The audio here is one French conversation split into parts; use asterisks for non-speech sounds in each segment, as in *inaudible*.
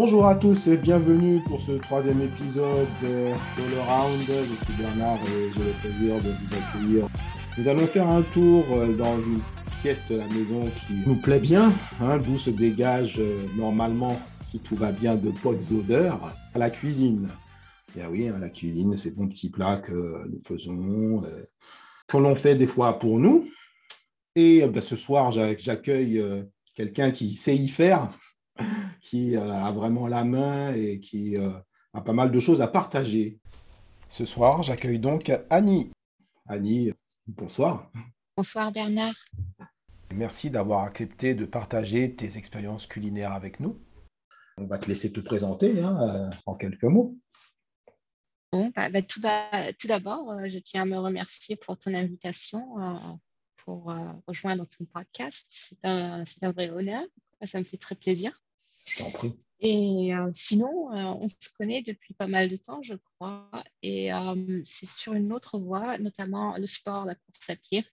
Bonjour à tous et bienvenue pour ce troisième épisode de Round. Je suis Bernard et j'ai le plaisir de vous accueillir. Nous allons faire un tour euh, dans une pièce de la maison qui nous plaît bien, hein, d'où se dégage euh, normalement, si tout va bien, de potes odeurs, à la cuisine. Et ah oui, hein, la cuisine, c'est bon petit plat que nous faisons, euh, qu'on l'on fait des fois pour nous. Et ben, ce soir, j'accueille quelqu'un qui sait y faire, qui euh, a vraiment la main et qui euh, a pas mal de choses à partager. Ce soir, j'accueille donc Annie. Annie, bonsoir. Bonsoir Bernard. Merci d'avoir accepté de partager tes expériences culinaires avec nous. On va te laisser te présenter hein, euh, en quelques mots. Bon, bah, bah, tout, d'abord, je tiens à me remercier pour ton invitation pour rejoindre ton podcast. C'est un, un, vrai honneur. Ça me fait très plaisir. Je t'en prie. Et euh, sinon, euh, on se connaît depuis pas mal de temps, je crois. Et euh, c'est sur une autre voie, notamment le sport, la course à pied.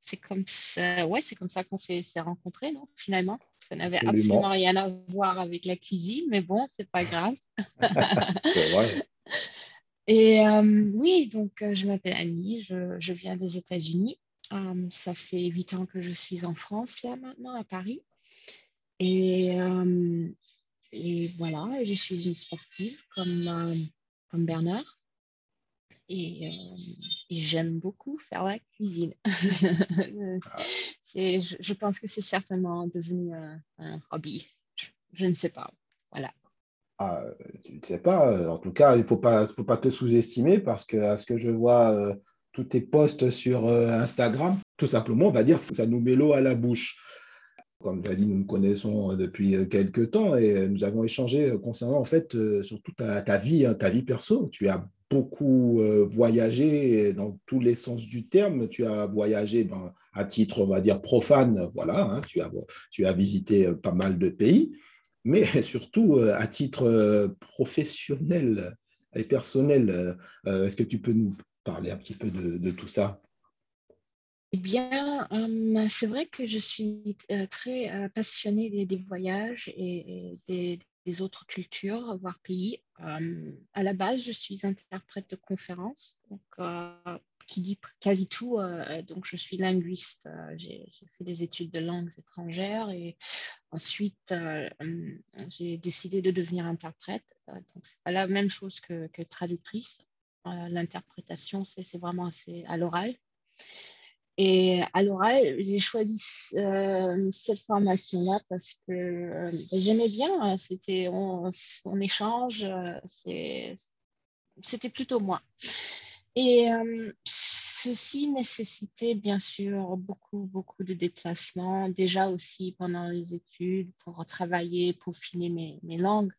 C'est comme ça, ouais, c'est comme ça qu'on s'est rencontrés, non Finalement, ça n'avait absolument rien à voir avec la cuisine, mais bon, c'est pas grave. *laughs* c'est vrai. Et oui, donc je m'appelle Annie, je, je, viens des États-Unis. ça fait huit ans que je suis en France, là maintenant, à Paris. Et, euh, et, voilà, je suis une sportive comme, euh, comme Bernard. Et, euh, j'aime beaucoup faire la cuisine. *laughs* Ah. je, je, pense que c'est certainement devenu un, hobby. Je, ne sais pas. Voilà. Ah, tu ne sais pas. En tout cas, il ne faut pas, faut pas te sous-estimer parce que, à ce que je vois, tous tes posts sur Instagram, tout simplement, on va dire ça nous met l'eau à la bouche. Comme tu as dit, nous nous connaissons euh, depuis euh, quelques temps et euh, nous avons échangé concernant en fait sur toute ta, vie, hein, ta vie perso. Tu as beaucoup voyagé dans tous les sens du terme. Tu as voyagé à titre, on va dire, profane. Voilà, hein. tu, as, tu as visité pas mal de pays, mais *laughs* surtout à titre professionnel et personnel. Est-ce que tu peux nous parler un petit peu de tout ça? Eh bien, c'est vrai que je suis très passionnée des, voyages et, des, autres cultures, voire pays. À la base, je suis interprète de conférences, donc, qui dit quasi tout. donc, je suis linguiste. j'ai fait des études de langues étrangères et ensuite, j'ai décidé de devenir interprète. donc, c'est pas la même chose que, que traductrice. L'interprétation, c'est vraiment assez à l'oral. Et à l'oral, j'ai choisi euh, cette formation-là parce que euh, j'aimais bien. Hein, c'était on, on échange, euh, c'était plutôt moi. Et euh, ceci nécessitait bien sûr beaucoup, beaucoup de déplacements, déjà aussi pendant les études pour travailler, pour finir mes, mes langues.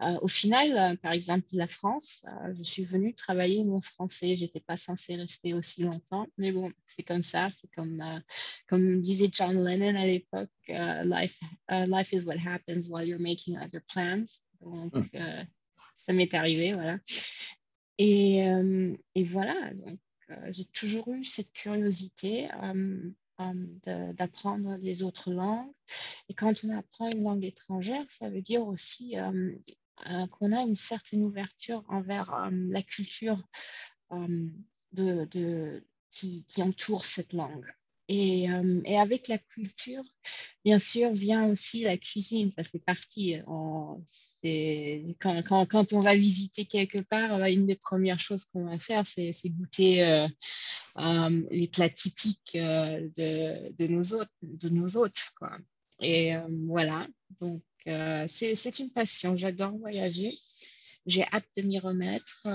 Euh, au final, euh, par exemple, la France, je suis venue travailler mon français. Je n'étais pas censée rester aussi longtemps, mais bon, c'est comme ça. C'est comme, comme disait John Lennon à l'époque, life, life is what happens while you're making other plans. Donc, hum. ça m'est arrivé, voilà. Et, euh, et voilà, donc euh, j'ai toujours eu cette curiosité euh, d'apprendre les autres langues. Et quand on apprend une langue étrangère, ça veut dire aussi qu'on a une certaine ouverture envers la culture qui, entoure cette langue. Et, avec la culture, bien sûr, vient aussi la cuisine. Ça fait partie. Quand, on va visiter quelque part, euh, une des premières choses qu'on va faire, c'est goûter euh, les plats typiques de, nos hôtes. Et voilà. Donc, c'est une passion. J'adore voyager. J'ai hâte de m'y remettre.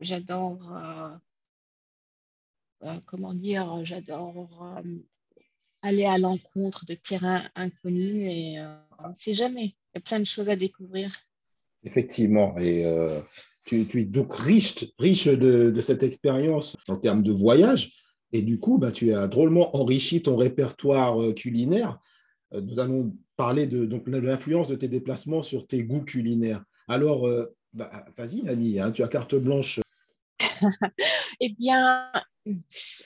J'adore euh, comment dire, j'adore euh, aller à l'encontre de terrains inconnus et euh, on ne sait jamais. Il y a plein de choses à découvrir. Effectivement. Et tu, es donc riche, riche de, cette expérience en termes de voyage. Et du coup, bah, tu as drôlement enrichi ton répertoire culinaire. Nous allons parler de, donc, de l'influence de tes déplacements sur tes goûts culinaires. Alors, bah, vas-y, Annie, hein, tu as carte blanche. *laughs* eh bien,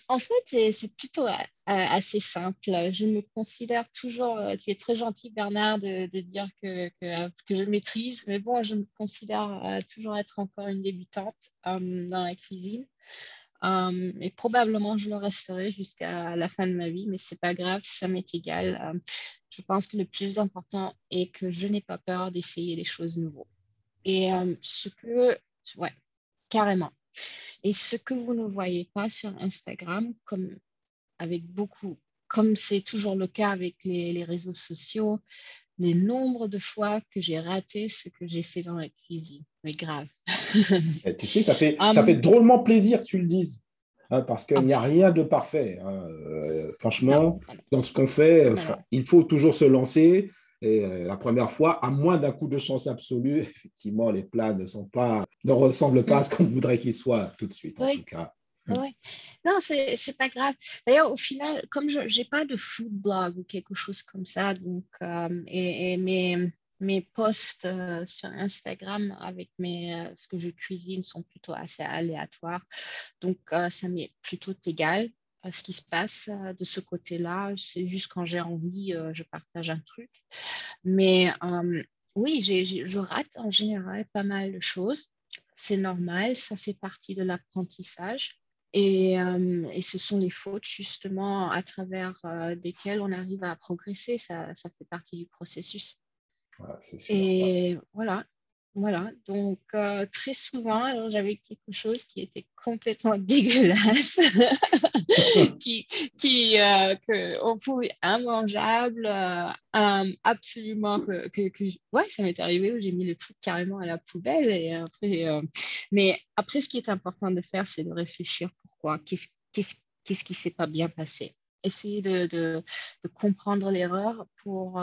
en fait, c'est plutôt assez simple. Je me considère toujours, tu es très gentil Bernard de, dire que, que, je maîtrise, mais bon, je me considère toujours être encore une débutante dans la cuisine. et probablement, je le resterai jusqu'à la fin de ma vie, mais c'est pas grave, ça m'est égal. je pense que le plus important est que je n'ai pas peur d'essayer des choses nouvelles. Et ce que, ouais, carrément. Et ce que vous ne voyez pas sur Instagram, comme avec beaucoup, comme c'est toujours le cas avec les, réseaux sociaux, les nombres de fois que j'ai raté ce que j'ai fait dans la cuisine. Mais grave. *laughs* Eh, tu sais, ça fait, ça hum. fait drôlement plaisir que tu le dises. Hein, parce qu'il n'y a ah. rien de parfait. Hein. Euh, franchement, dans ce qu'on fait, il faut toujours se lancer. Et euh, la première fois, à moins d'un coup de chance absolue, *laughs* effectivement, les plats ne sont pas, ne ressemblent pas à ce qu'on voudrait qu'ils soient tout de suite, en tout cas. Oui. Non, c'est pas grave. D'ailleurs, au final, comme je n'ai pas de food blog ou quelque chose comme ça, donc, euh, et, mes, mes posts euh, sur Instagram avec mes, ce que je cuisine sont plutôt assez aléatoires. Donc, ça m'est plutôt égal ce qui se passe euh, de ce côté-là. C'est juste quand j'ai envie, euh, je partage un truc. Mais euh, oui, je rate en général pas mal de choses. C'est normal, ça fait partie de l'apprentissage. Et, ce sont les fautes justement à travers desquelles on arrive à progresser. Ça, ça fait partie du processus. et voilà, voilà, donc euh, très souvent, j'avais quelque chose qui était complètement *laughs* dégueulasse, *laughs* qui, qui euh, que on pouvait immangeable, euh, absolument que, que, ouais, ça m'est arrivé où j'ai mis le truc carrément à la poubelle. Et après, mais après, ce qui est important de faire, c'est de réfléchir pourquoi, qu'est-ce qu'est-ce qu'est-ce qui s'est pas bien passé. Essayer de, de, de comprendre l'erreur pour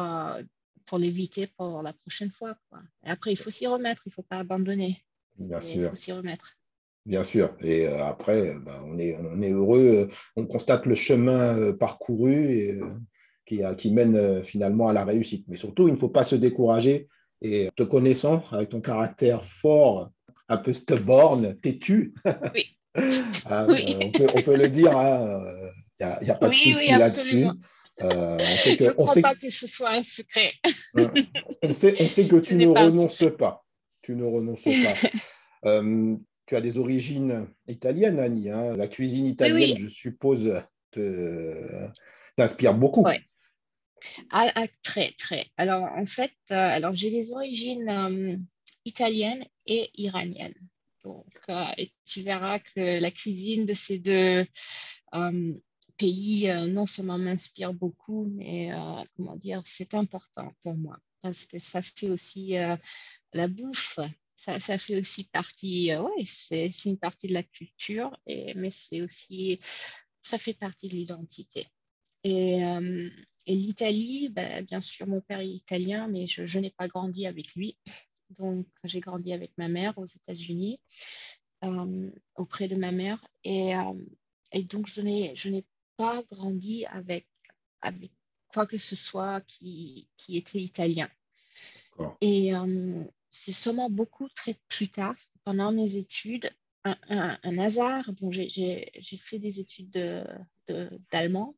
pour l'éviter pour la prochaine fois. Quoi. Et après, il faut s'y remettre, il ne faut pas abandonner. Bien sûr. Il faut s'y remettre. Bien sûr. Et euh, après, ben, on, est, on est heureux, on constate le chemin euh, parcouru et, euh, qui, qui, mène finalement à la réussite. Mais surtout, il ne faut pas se décourager. Et te connaissant, avec ton caractère fort, un peu stubborn, têtu, *laughs* oui. Hein, on, peut, on, peut, le dire, hein, il n'y a, a, pas de souci là-dessus. Euh, on que, Je ne crois pas que ce soit un secret. on, sait, on sait que *laughs* tu ne renonces pas. Tu ne renonces pas. *laughs* Euh, tu as des origines italiennes, Annie. Hein. La cuisine italienne, je suppose, t'inspire beaucoup. Oui. Ah, ah, très, très. Alors, en fait, euh, alors j'ai des origines italiennes et iraniennes. Donc, et tu verras que la cuisine de ces deux pays euh, non seulement m'inspire beaucoup, mais euh, comment dire, c'est important pour moi parce que ça fait aussi euh, la bouffe. Ça, fait aussi partie, oui, c'est une partie de la culture, et, mais c'est aussi, ça fait partie de l'identité. Et, l'Italie, ben, bien sûr, mon père est italien, mais je, je n'ai pas grandi avec lui. Donc, j'ai grandi avec ma mère aux États-Unis, auprès de ma mère. Et, et donc, je n'ai pas grandi avec, avec quoi que ce soit qui, qui était italien. Et euh, c'est seulement beaucoup très plus tard, pendant mes études, un, un, hasard. Bon, j'ai fait des études d'allemand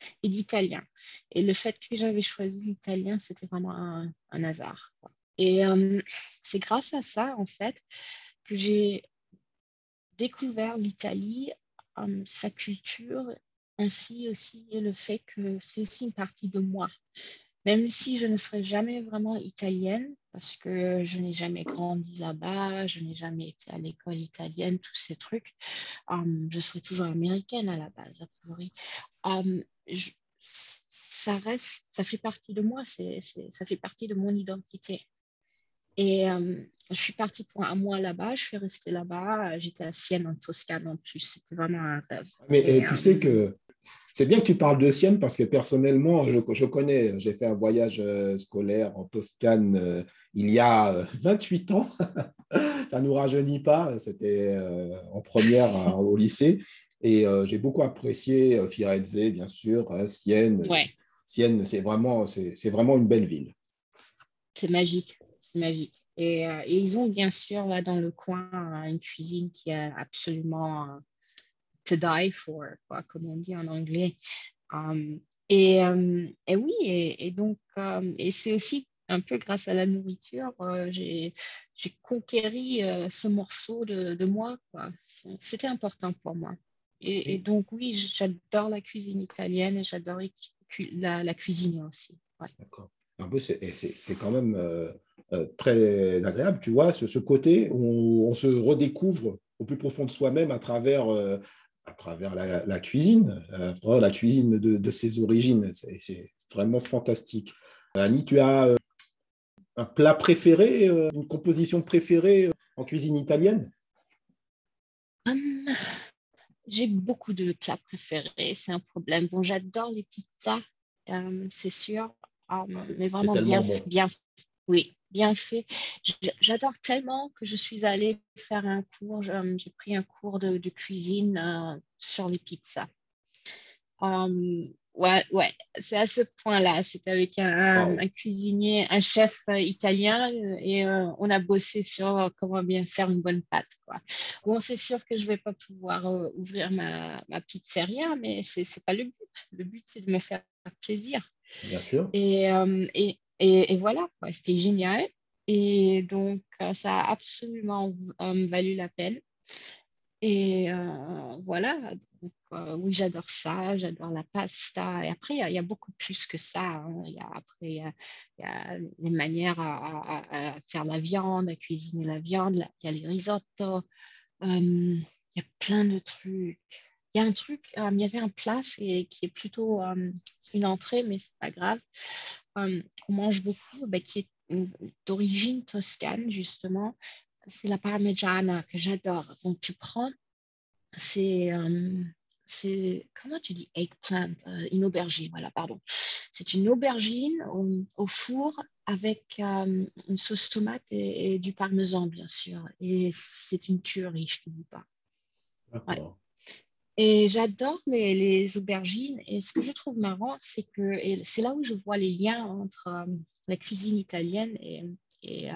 de, et d'italien. Et le fait que j'avais choisi l'italien, c'était vraiment un, un, hasard. Et euh, c'est grâce à ça, en fait, que j'ai découvert l'Italie, euh, sa culture ainsi aussi le fait que c'est aussi une partie de moi. Même si je ne serai jamais vraiment italienne, parce que je n'ai jamais grandi là-bas, je n'ai jamais été à l'école italienne, tous ces trucs, hum, je serai toujours américaine à la base, a priori. Hum, ça reste, ça fait partie de moi, c'est, ça fait partie de mon identité. Et hum, je suis partie pour un mois là-bas, je suis restée là-bas, j'étais à Sienne en Toscane en plus, c'était vraiment un rêve. Mais tu sais que c'est bien que tu parles de Sienne parce que personnellement, je, connais, j'ai fait un voyage euh, scolaire en Toscane euh, il y a 28 euh, ans. *laughs* Ça ne nous rajeunit pas, c'était en première au lycée. Et j'ai beaucoup apprécié Firenze, bien sûr, hein, Sienne. Sienne, c'est vraiment, c'est, vraiment une belle ville. C'est magique, c'est magique. Et, et, ils ont bien sûr là dans le coin une cuisine qui est absolument to die for, quoi, comme on dit en anglais. et, et, oui, et, donc, et c'est aussi un peu grâce à la nourriture, j'ai conquéri ce morceau de, de moi. C'était important pour moi. Et, donc, oui, j'adore la cuisine italienne et j'adore la, la, cuisine aussi. D'accord. Un peu, c'est quand même euh, euh, très agréable, tu vois, ce, ce côté où on, se redécouvre au plus profond de soi-même à travers, euh, à travers la, cuisine, la cuisine de, de ses origines. C'est vraiment fantastique. Annie, tu as un plat préféré, une composition préférée en cuisine italienne? Hum, j'ai beaucoup de plats préférés, c'est un problème. Bon, j'adore les pizzas, euh, c'est sûr, ah, ah, mais vraiment bien, bien, oui, bien fait. J'adore tellement que je suis allée faire un cours, j'ai pris un cours de, cuisine euh, sur les pizzas. Hum, Ouais, ouais, c'est à ce point-là. C'était avec un, cuisinier, un chef euh, italien euh, et euh, on a bossé sur comment bien faire une bonne pâte. Quoi. Bon, c'est sûr que je ne vais pas pouvoir ouvrir ma, ma pizzeria, mais ce n'est pas le but. Le but, c'est de me faire plaisir. Bien sûr. Et, et, et, voilà, c'était génial. Et donc, ça a absolument valu la peine. Et voilà, euh, oui, j'adore ça, j'adore la pasta. Et après, il y, a beaucoup plus que ça. Hein. Y a, après, il y a, les manières à, faire la viande, à cuisiner la viande. Il y a les risottos. il y a plein de trucs. Il y a un truc, il y avait un plat qui est plutôt une entrée, mais c'est pas grave, qu'on mange beaucoup, bah, qui est d'origine toscane, justement. C'est la parmigiana que j'adore. Donc, tu prends, c'est c'est comment tu dis? Eggplant, euh, une aubergine, voilà, pardon. C'est une aubergine au, four avec euh, une sauce tomate et, du parmesan, bien sûr. Et c'est une tuerie, je ne te dis pas. Et j'adore les, aubergines. Et ce que je trouve marrant, c'est que c'est là où je vois les liens entre euh, la cuisine italienne et, et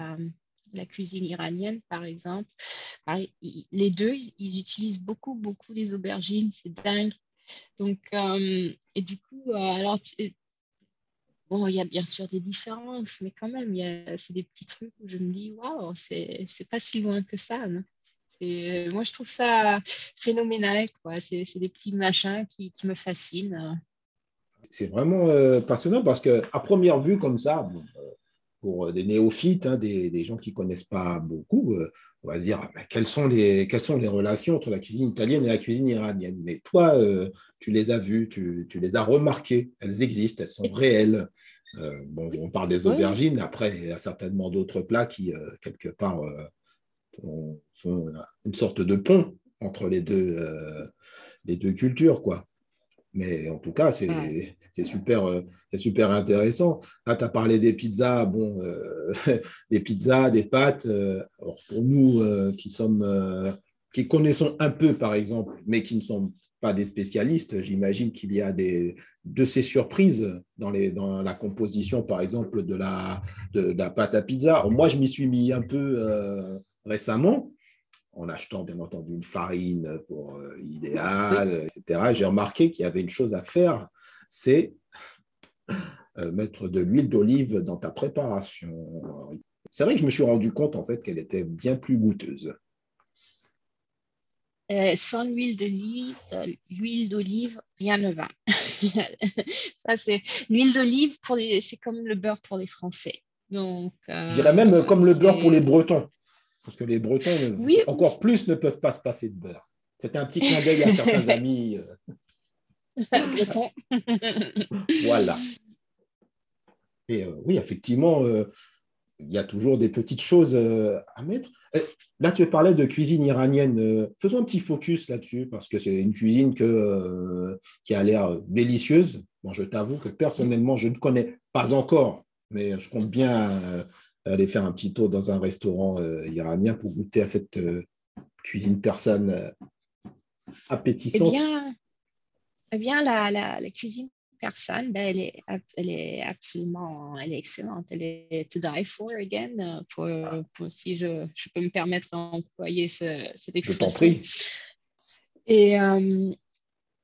la cuisine iranienne, par exemple. Les deux, ils utilisent beaucoup, beaucoup les aubergines. C'est dingue. Donc, euh, et du coup, euh, alors, bon, il y a bien sûr des différences, mais quand même, c'est des petits trucs où je me dis, waouh, c'est pas si loin que ça. Moi, je trouve ça phénoménal. C'est des petits machins qui, qui me fascinent. C'est vraiment euh, passionnant parce qu'à première vue, comme ça, pour des néophytes, hein, des, gens qui ne connaissent pas beaucoup, euh, on va se dire ah, quelles, sont les, quelles sont les relations entre la cuisine italienne et la cuisine iranienne? Mais toi, euh, tu les as vues, tu, les as remarquées, elles existent, elles sont réelles. Euh, bon, on parle des aubergines, après, il y a certainement d'autres plats qui, quelque part, sont une sorte de pont entre les deux, les deux cultures. Quoi. Mais en tout cas, c'est super, euh, super intéressant. Là, tu as parlé des pizzas, bon, euh, *laughs* des pizzas, des pâtes. Euh, pour nous qui sommes, qui connaissons un peu, par exemple, mais qui ne sont pas des spécialistes, j'imagine qu'il y a des, de ces surprises dans, les, dans la composition, par exemple, de la, de, la pâte à pizza. moi, je m'y suis mis un peu récemment en achetant bien entendu une farine pour euh, idéal, etc. J'ai remarqué qu'il y avait une chose à faire, c'est euh, mettre de l'huile d'olive dans ta préparation. C'est vrai que je me suis rendu compte en fait qu'elle était bien plus goûteuse. Euh, sans l'huile d'olive, l'huile d'olive, rien ne va. *laughs* Ça, c'est l'huile d'olive pour les, c'est comme le beurre pour les Français. Donc, je dirais même comme le beurre pour les Bretons. Parce que les Bretons, encore plus, ne peuvent pas se passer de beurre. C'était un petit clin d'œil à certains *laughs* amis. Euh. *laughs* voilà. Et euh, oui, effectivement, euh, il y a toujours des petites choses à mettre. Là, tu parlais de cuisine iranienne. faisons un petit focus là-dessus, parce que c'est une cuisine que, qui a l'air délicieuse. Bon, je t'avoue que personnellement, je ne connais pas encore, mais je compte bien aller faire un petit tour dans un restaurant euh, iranien pour goûter à cette euh, cuisine persane euh, appétissante Eh bien, eh bien la, la, cuisine persane, ben, elle, est, elle est absolument elle est excellente. Elle est to die for again, pour, pour si je, je, peux me permettre d'employer ce, cette expression. Je t'en prie.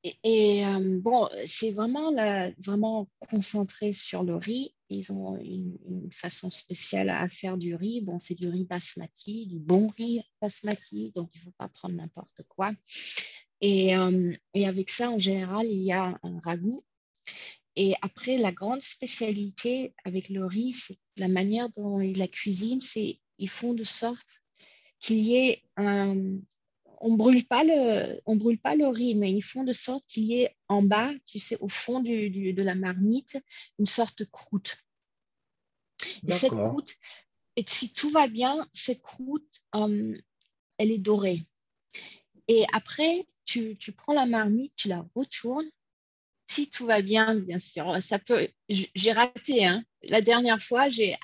Et, et, bon, c'est vraiment, concentré sur le riz. Ils ont une, façon spéciale à faire du riz. Bon, c'est du riz basmati, du bon riz basmati, donc il ne faut pas prendre n'importe quoi. Et, et, avec ça, en général, il y a un ragoût. Et après, la grande spécialité avec le riz, c'est la manière dont ils la cuisinent, c'est ils font de sorte qu'il y ait un... On brûle pas le, on brûle pas le riz, mais ils font de sorte qu'il y ait en bas, tu sais, au fond du, de la marmite, une sorte de croûte. Et cette croûte, et si tout va bien, cette croûte, euh, elle est dorée. Et après, tu, tu prends la marmite, tu la retournes si tout va bien, bien sûr, ça peut. J'ai raté. Hein. La dernière fois, j'ai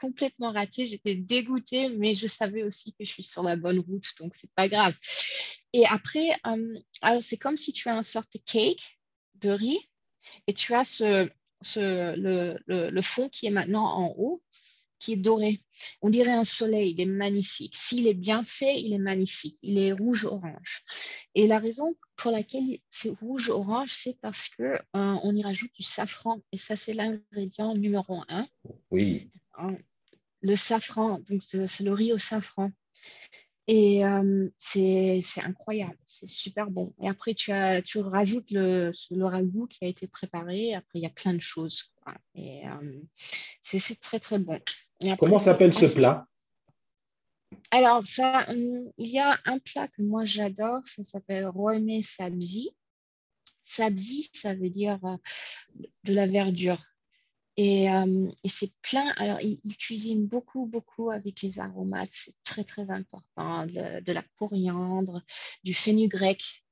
complètement raté. J'étais dégoûtée, mais je savais aussi que je suis sur la bonne route, donc c'est pas grave. Et après, euh, alors c'est comme si tu as une sorte de cake de riz et tu as ce, le, fond qui est maintenant en haut qui est doré. On dirait un soleil, il est magnifique. S'il est bien fait, il est magnifique. Il est rouge-orange. Et la raison pour laquelle c'est rouge-orange, c'est parce que euh, on y rajoute du safran. Et ça, c'est l'ingrédient numéro un. Oui. Hein, le safran, donc c'est le riz au safran. Et euh, c'est incroyable, c'est super bon. Et après, tu, as, tu rajoutes le, le ragoût qui a été préparé. Après, il y a plein de choses. Et euh, c'est très, très bon. Comment s'appelle ce plat? Alors, ça, il y a un plat que moi j'adore, ça s'appelle Roemé Sabzi. Sabzi, ça veut dire de la verdure. Euh, et, c'est plein. Alors, ils, cuisinent beaucoup, beaucoup avec les aromates. C'est très, très important. De, la coriandre, du fenugrec.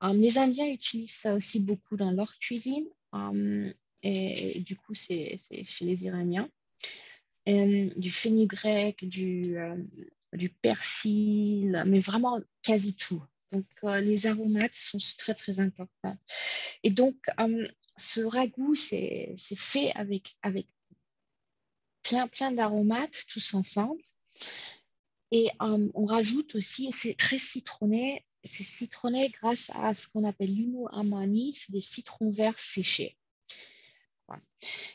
Um, les Indiens utilisent ça aussi beaucoup dans leur cuisine. Um, et, du coup, c'est chez les Iraniens. Du fenugrec, du, euh, du persil, mais vraiment quasi tout. Donc, euh, les aromates sont très, très importants. Et donc, ce ragoût, c'est fait avec, plein, plein d'aromates tous ensemble. Et euh, on rajoute aussi, c'est très citronné, c'est citronné grâce à ce qu'on appelle l'imo amani, c'est des citrons verts séchés.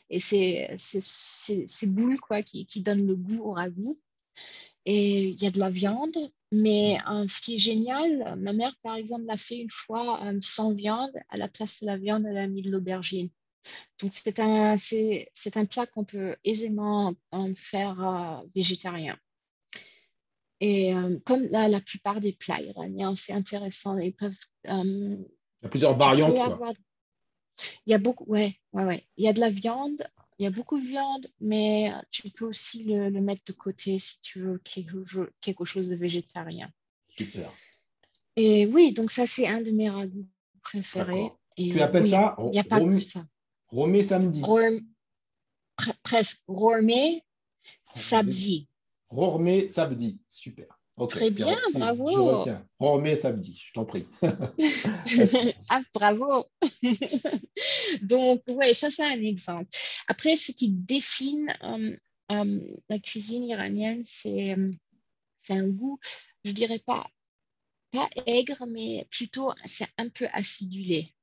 Et c'est ces boules quoi, qui, qui donnent le goût au ragoût. Et il y a de la viande, mais euh, ce qui est génial, ma mère, par exemple, l'a fait une fois euh, sans viande. À la place de la viande, elle a mis de l'aubergine. Donc, c'est un, c'est, un plat qu'on peut aisément en faire euh, végétarien. Et comme la, plupart des plats iraniens, c'est intéressant. Ils peuvent, il y a plusieurs variantes. Il y a beaucoup, ouais, ouais, ouais. Il y a de la viande, il y a beaucoup de viande, mais tu peux aussi le, mettre de côté si tu veux quelque, chose de végétarien. Super. Et oui, donc ça, c'est un de mes ragoûts préférés. tu appelles ça Il n'y a, pas que ça. Romé samedi. presque. Romé sabzi. Romé sabzi. Super. Très bien, bravo. Je retiens. Romé samedi, je t'en prie. *laughs* ah, bravo. *laughs* Donc, ouais, ça, c'est un exemple. Après, ce qui définit euh, euh, la cuisine iranienne, c'est euh, un goût, je dirais pas, pas aigre, mais plutôt c'est un peu acidulé.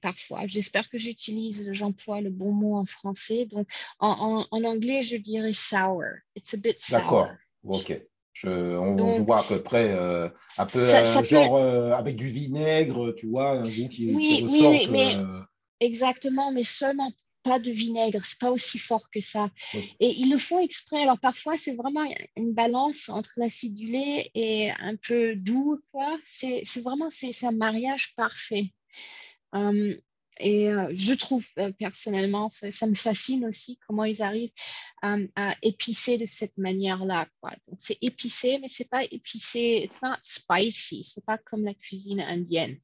parfois. J'espère que j'utilise, j'emploie le bon mot en français. Donc, en, en, anglais, je dirais sour. It's a bit sour. D'accord. Ok. Je, on, voit à peu près euh, un peu euh, genre euh, avec du vinaigre, tu vois, un goût qui, oui, Oui, mais exactement, mais seulement pas de vinaigre, c'est pas aussi fort que ça. Et ils le font exprès. Alors parfois, c'est vraiment une balance entre l'acidulé et un peu doux, quoi. C'est vraiment c'est un mariage parfait. Hum, et euh, je trouve euh, personnellement, ça, me fascine aussi comment ils arrivent à épicer de cette manière-là. Donc c'est épicé, mais c'est pas épicé, c'est pas spicy, c'est pas comme la cuisine indienne.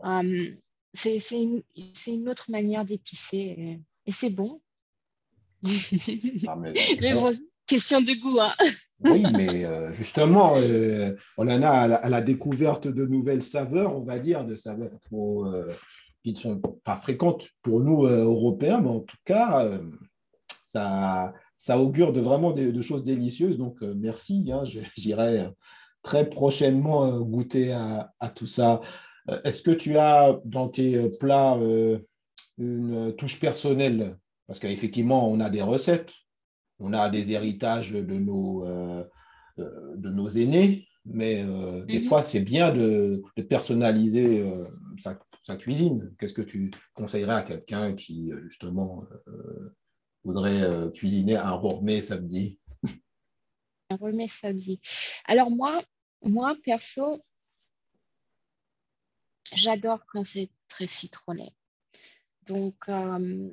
Um, c'est une, une, autre manière d'épicer et, c'est bon. Ah, mais, *laughs* question de goût. Hein. oui, mais euh, justement, on en a à la, découverte de nouvelles saveurs, on va dire, de saveurs trop qui ne sont pas fréquentes pour nous euh, Européens, mais en tout cas, euh, ça, ça augure de vraiment de, choses délicieuses. Donc, euh, merci. Hein, *laughs* J'irai très prochainement goûter à, tout ça. Est-ce que tu as dans tes plats une touche personnelle? Parce qu'effectivement, on a des recettes, on a des héritages de nos, de nos aînés, mais des mhm. fois, c'est bien de, personnaliser sa, cuisine. Qu'est-ce que tu conseillerais à quelqu'un qui, justement, voudrait cuisiner un gourmet samedi? Un samedi. Alors moi, moi, perso, j'adore quand c'est très citronné. Donc, euh,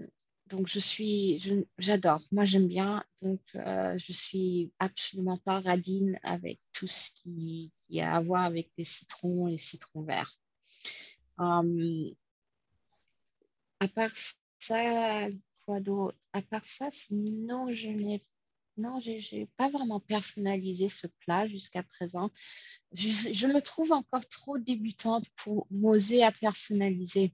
donc je suis, j'adore. Moi, j'aime bien. Donc, euh, je suis absolument pas radine avec tout ce qui, a à voir avec des citrons et citrons verts. Euh, à part ça, quoi d'autre? À part ça, sinon, je n'ai non, je n'ai pas vraiment personnalisé ce plat jusqu'à présent. Je, me trouve encore trop débutante pour m'oser à personnaliser.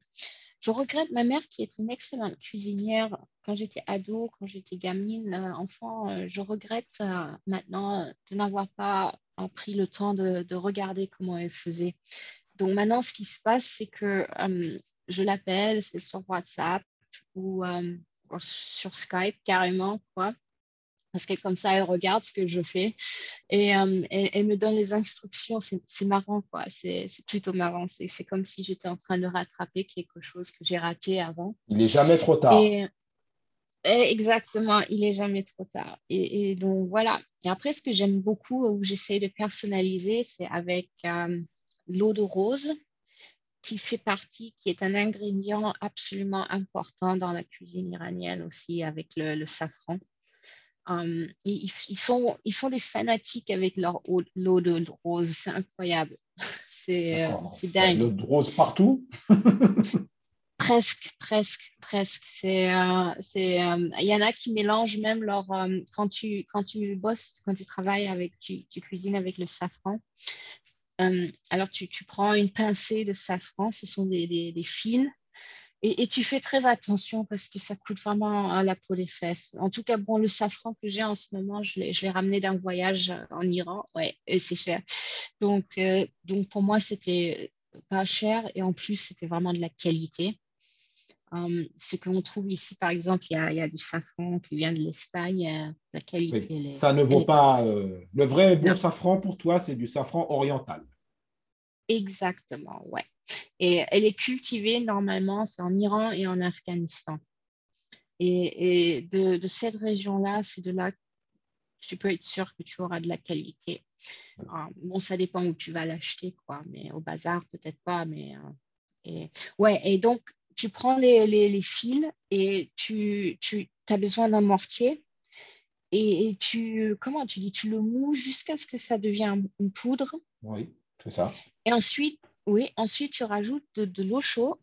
Je regrette ma mère qui est une excellente cuisinière quand j'étais ado, quand j'étais gamine, euh, enfant. Euh, je regrette euh, maintenant de n'avoir pas pris le temps de, regarder comment elle faisait. Donc maintenant, ce qui se passe, c'est que je l'appelle, c'est sur WhatsApp ou, sur Skype carrément, quoi parce que comme ça, elle regarde ce que je fais et euh, elle, me donne les instructions. C'est marrant, quoi. C'est plutôt marrant. C'est comme si j'étais en train de rattraper quelque chose que j'ai raté avant. Il n'est jamais trop tard. exactement, il n'est jamais trop tard. Et, donc, voilà. Et après, ce que j'aime beaucoup, où j'essaie de personnaliser, c'est avec euh, l'eau de rose qui fait partie, qui est un ingrédient absolument important dans la cuisine iranienne aussi, avec le safran. Um, ils, sont, ils sont des fanatiques avec leur l'eau de rose. C'est incroyable. *laughs* C'est euh, dingue. L'eau de rose partout? *laughs* Presque, presque, presque. C'est, euh, c'est, euh, il y en a qui mélangent même leur quand tu quand tu bosses, quand tu travailles avec, tu, tu cuisines avec le safran. Alors tu, tu, prends une pincée de safran, ce sont des, des, des fils et, tu fais très attention parce que ça coûte vraiment à la peau des fesses. En tout cas, bon, le safran que j'ai en ce moment, je l'ai ramené d'un voyage en Iran. Ouais, et c'est cher. Donc, euh, donc, pour moi, c'était pas cher et en plus, c'était vraiment de la qualité. Um, ce qu'on trouve ici, par exemple, il y, a, il y, a, du safran qui vient de l'Espagne. Euh, la qualité. ça ne vaut pas. Euh, le vrai bon safran pour toi, c'est du safran oriental. Exactement, ouais. Et elle est cultivée normalement, c'est en Iran et en Afghanistan. Et, de, cette région-là, c'est de là que tu peux être sûr que tu auras de la qualité. Ah, bon, ça dépend où tu vas l'acheter, quoi, mais au bazar, peut-être pas. Mais, euh, et, ouais, et donc, tu prends les, fils et tu, tu as besoin d'un mortier. Et, tu, comment tu dis, tu le mous jusqu'à ce que ça devienne une poudre. Oui, ça. Et ensuite, oui, ensuite tu rajoutes de, l'eau chaude,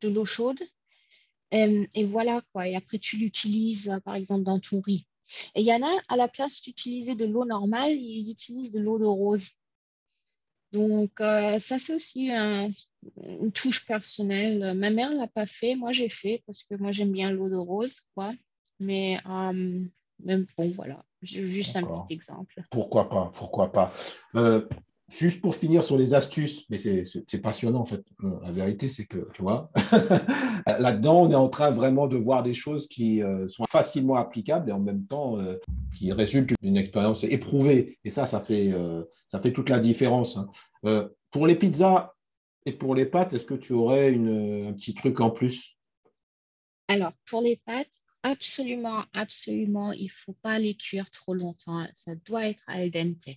de l'eau chaude, euh, et, voilà quoi. Et après tu l'utilises par exemple dans ton riz. Et il y en a à la place d'utiliser de l'eau normale, ils utilisent de l'eau de rose. Donc euh, ça c'est aussi une touche personnelle. Ma mère l'a pas fait, moi j'ai fait parce que moi j'aime bien l'eau de rose, quoi. Mais euh, même bon voilà, juste un petit exemple. Pourquoi pas, pourquoi pas. Juste pour finir sur les astuces, mais c'est passionnant en fait. La vérité, c'est que, tu vois, *laughs* là-dedans, on est en train vraiment de voir des choses qui euh, sont facilement applicables et en même temps euh, qui résultent d'une expérience éprouvée. Et ça, ça fait, euh, ça fait toute la différence. Hein. pour les pizzas et pour les pâtes, est-ce que tu aurais une, un petit truc en plus? Alors, pour les pâtes, absolument, absolument, il ne faut pas les cuire trop longtemps. Ça doit être al dente.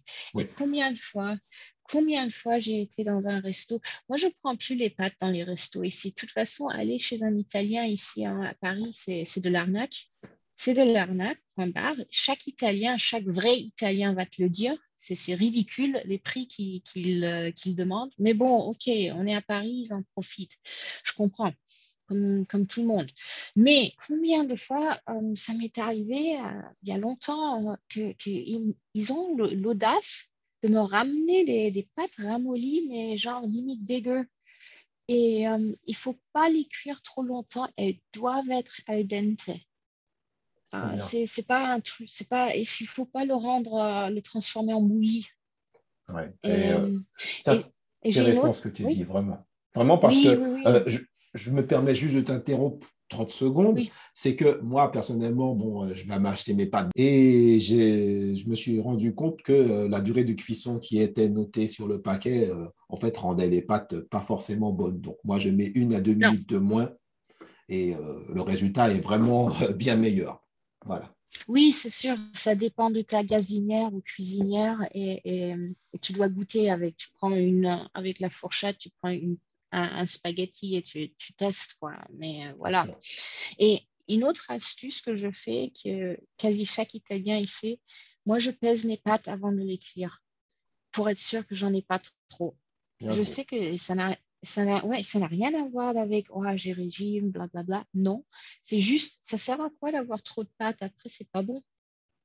combien de fois, combien de fois j'ai été dans un resto? Moi, je ne prends plus les pâtes dans les restos ici. De toute façon, aller chez un Italien ici hein, à Paris, c'est de l'arnaque. C'est de l'arnaque, point barre. Chaque Italien, chaque vrai Italien va te le dire. C'est ridicule les prix qu'ils euh, demandent. Mais bon, ok, on est à Paris, ils en profitent. Je comprends comme, tout le monde. Mais combien de fois euh, ça m'est arrivé euh, il y a longtemps euh, qu'ils ont l'audace de me ramener des, pâtes ramollies, mais genre limite dégueu. Et il ne faut pas les cuire trop longtemps, elles doivent être al dente. c'est pas un truc, c'est pas, il faut pas le rendre, le transformer en bouillie. Ouais. Et, intéressant ce que tu dis, vraiment. Vraiment parce que je, me permets juste de t'interrompre 30 secondes, c'est que moi, personnellement, bon, euh, je vais m'acheter mes pâtes et je me suis rendu compte que euh, la durée de cuisson qui était notée sur le paquet, euh, en fait, rendait les pâtes pas forcément bonnes. Donc, moi, je mets une à deux minutes de moins et le résultat est vraiment bien meilleur. Voilà. Oui, c'est sûr, ça dépend de ta gazinière ou cuisinière et, tu dois goûter avec, tu prends une, avec la fourchette, tu prends une un, spaghetti et tu, tu, testes, quoi. Mais euh, voilà. Et une autre astuce que je fais, que quasi chaque Italien il fait, moi je pèse mes pâtes avant de les cuire pour être sûr que j'en ai pas trop. je sais que ça n'a ça n'a ouais, rien à voir avec oh, j'ai régime, blablabla. Non, c'est juste, ça sert à quoi d'avoir trop de pâtes? Après, c'est pas bon.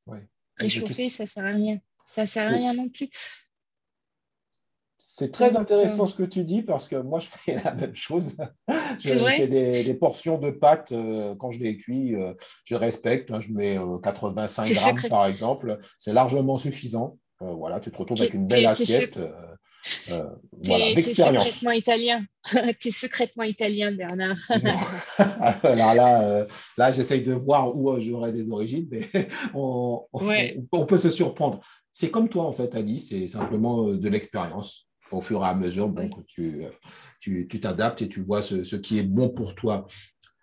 Ouais. Réchauffer, ça sert à rien. Ça sert à rien non plus. C'est très intéressant ce que tu dis parce que moi, je fais *laughs* la même chose. *laughs* je fais des, portions de pâtes euh, quand je les cuis. Euh, je respecte. Hein, je mets 85 euh, grammes, par exemple. C'est largement suffisant. voilà, tu te retrouves avec une belle assiette. voilà, d'expérience. secrètement italien? *laughs* tu es secrètement italien, Bernard? Alors là, là j'essaye de voir où j'aurais des origines, mais on, on peut se surprendre. C'est comme toi, en fait, Adi, c'est simplement de l'expérience au fur et à mesure tu tu t'adaptes et tu vois ce, qui est bon pour toi.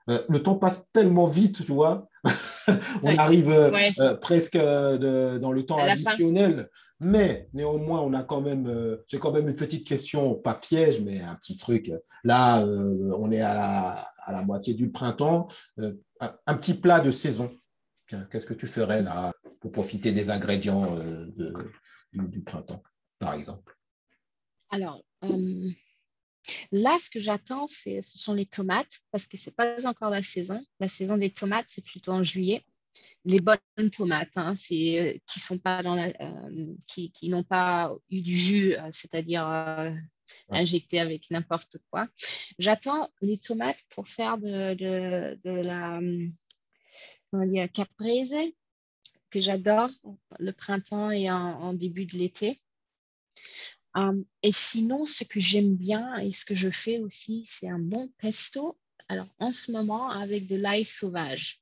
Euh, le temps passe tellement vite, tu vois. *laughs* on arrive euh, euh, presque dans le temps additionnel, mais néanmoins, on a quand même, j'ai quand même une petite question, pas piège, mais un petit truc. Là, on est à la, à la, moitié du printemps. Un, petit plat de saison. Qu'est-ce que tu ferais là pour profiter des ingrédients du printemps, par exemple? Alors, euh, là, ce que j'attends, ce sont les tomates, parce que ce n'est pas encore la saison. La saison des tomates, c'est plutôt en juillet. Les bonnes tomates, hein, c'est, euh, qui sont pas dans la, euh, qui, n'ont pas eu du jus, c'est-à-dire injecté avec n'importe quoi. J'attends les tomates pour faire de, la comment dire, caprese, que j'adore le printemps et en début de l'été. Et sinon, ce que j'aime bien et ce que je fais aussi, c'est un bon pesto. Alors, en ce moment, avec de l'ail sauvage.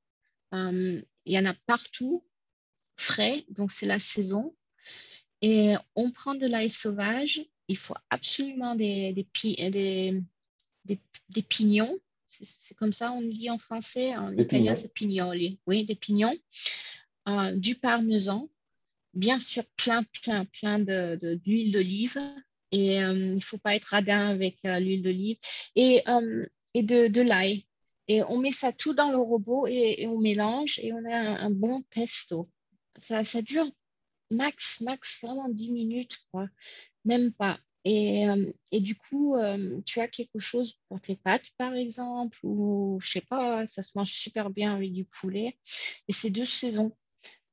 Il y en a partout, frais, donc c'est la saison. Et on prend de l'ail sauvage. Il faut absolument des, des, des, pignons. C'est comme ça on dit en français. En italien, c'est pignoli. Oui, des pignons. Du parmesan bien sûr plein, plein, plein d'huile d'olive. Et euh, il ne faut pas être radin avec euh, l'huile d'olive. Et, euh, et de, de l'ail. Et on met ça tout dans le robot et, on mélange et on a un, bon pesto. Ça, ça, dure max, max, vraiment 10 minutes, quoi. Même pas. Et, et, du coup, tu as quelque chose pour tes pâtes, par exemple, ou je sais pas, ça se mange super bien avec du poulet. Et c'est deux saisons.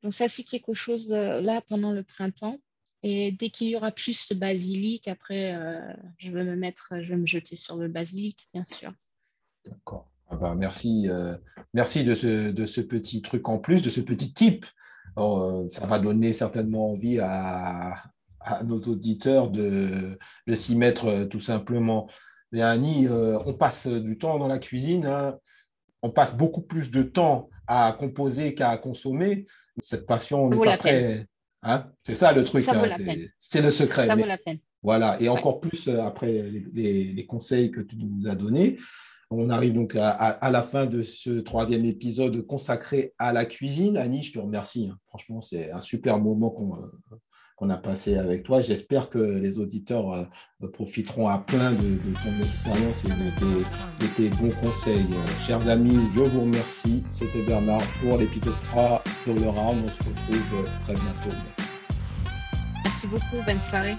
Donc ça, c'est quelque chose euh, là pendant le printemps. Et dès qu'il y aura plus de basilic, après, euh, je vais me mettre, je me jeter sur le basilic, bien sûr. D'accord. Ah bah, merci, euh, merci de ce, de ce, petit truc en plus, de ce petit type. ça va donner certainement envie à, nos auditeurs de, de s'y mettre tout simplement. Annie, on passe du temps dans la cuisine, hein. on passe beaucoup plus de temps à composer qu'à consommer. Cette passion n'est pas prêt. Hein c'est ça le truc. Hein, c'est le secret. Ça vaut la peine. Voilà, et encore plus euh, après les, conseils que tu nous as donnés. On arrive donc à, la fin de ce troisième épisode consacré à la cuisine. Annie, je te remercie. Hein. Franchement, c'est un super moment qu'on euh, qu'on a passé avec toi. J'espère que les auditeurs euh, profiteront à plein de, ton expérience et de tes, bons conseils. chers amis, je vous remercie. C'était Bernard pour l'épisode 3 de le round. On se retrouve très bientôt. Merci beaucoup. Bonne soirée.